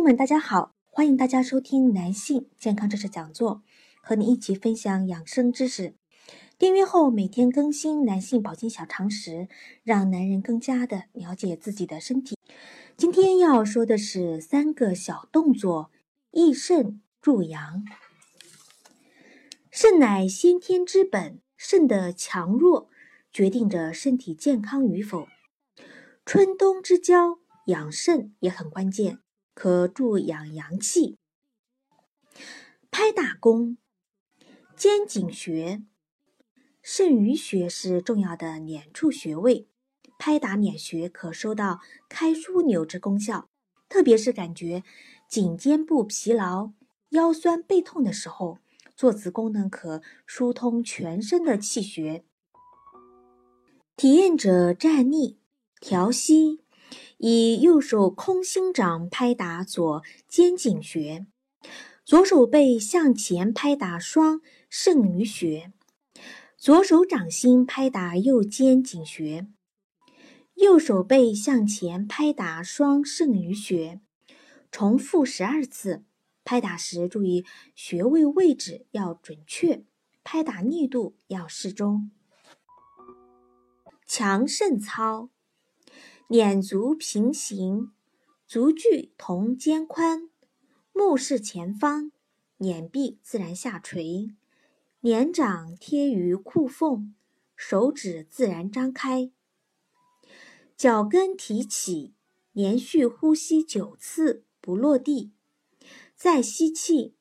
朋友们，大家好，欢迎大家收听男性健康知识讲座，和你一起分享养生知识。订阅后每天更新男性保健小常识，让男人更加的了解自己的身体。今天要说的是三个小动作，益肾助阳。肾乃先天之本，肾的强弱决定着身体健康与否。春冬之交，养肾也很关键。可助养阳气。拍打功，肩颈穴、肾俞穴是重要的捻处穴位，拍打捻穴可收到开枢纽之功效。特别是感觉颈肩部疲劳、腰酸背痛的时候，做此功能可疏通全身的气血。体验者站立，调息。以右手空心掌拍打左肩颈穴，左手背向前拍打双肾俞穴，左手掌心拍打右肩颈穴，右手背向前拍打双肾俞穴，重复十二次。拍打时注意穴位位置要准确，拍打力度要适中。强肾操。捻足平行，足距同肩宽，目视前方，捻臂自然下垂，脸掌贴于裤缝，手指自然张开。脚跟提起，连续呼吸九次不落地，再吸气，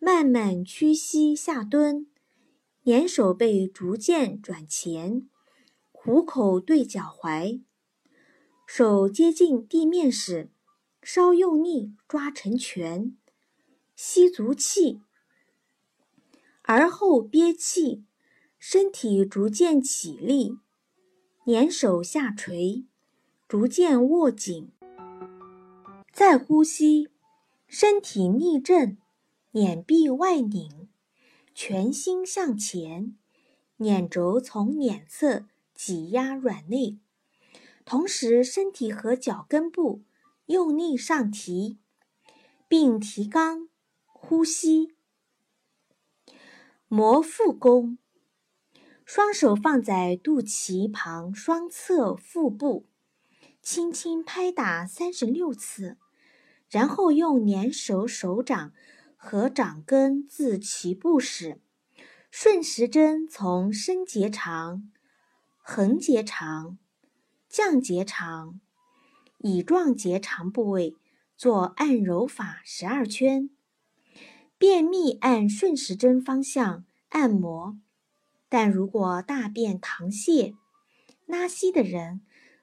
慢慢屈膝下蹲，捻手背逐渐转前，虎口对脚踝。手接近地面时，稍用力抓成拳，吸足气，而后憋气，身体逐渐起立，捻手下垂，逐渐握紧，再呼吸，身体立正，捻臂外拧，全心向前，捻轴从捻侧挤压软肋。同时，身体和脚跟部用力上提，并提肛呼吸。摩腹功，双手放在肚脐旁双侧腹部，轻轻拍打三十六次，然后用粘手手掌和掌根自脐部始，顺时针从升结肠、横结肠。降结肠、乙状结肠部位做按揉法十二圈，便秘按顺时针方向按摩，但如果大便溏泻、拉稀的人，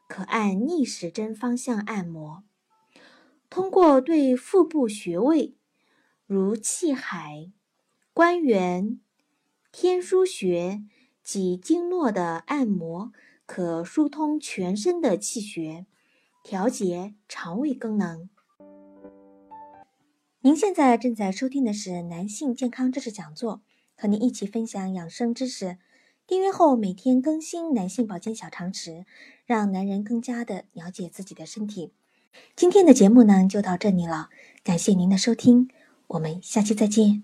可按逆时针方向按摩。通过对腹部穴位，如气海、关元、天枢穴及经络的按摩。可疏通全身的气血，调节肠胃功能。您现在正在收听的是男性健康知识讲座，和您一起分享养生知识。订阅后每天更新男性保健小常识，让男人更加的了解自己的身体。今天的节目呢就到这里了，感谢您的收听，我们下期再见。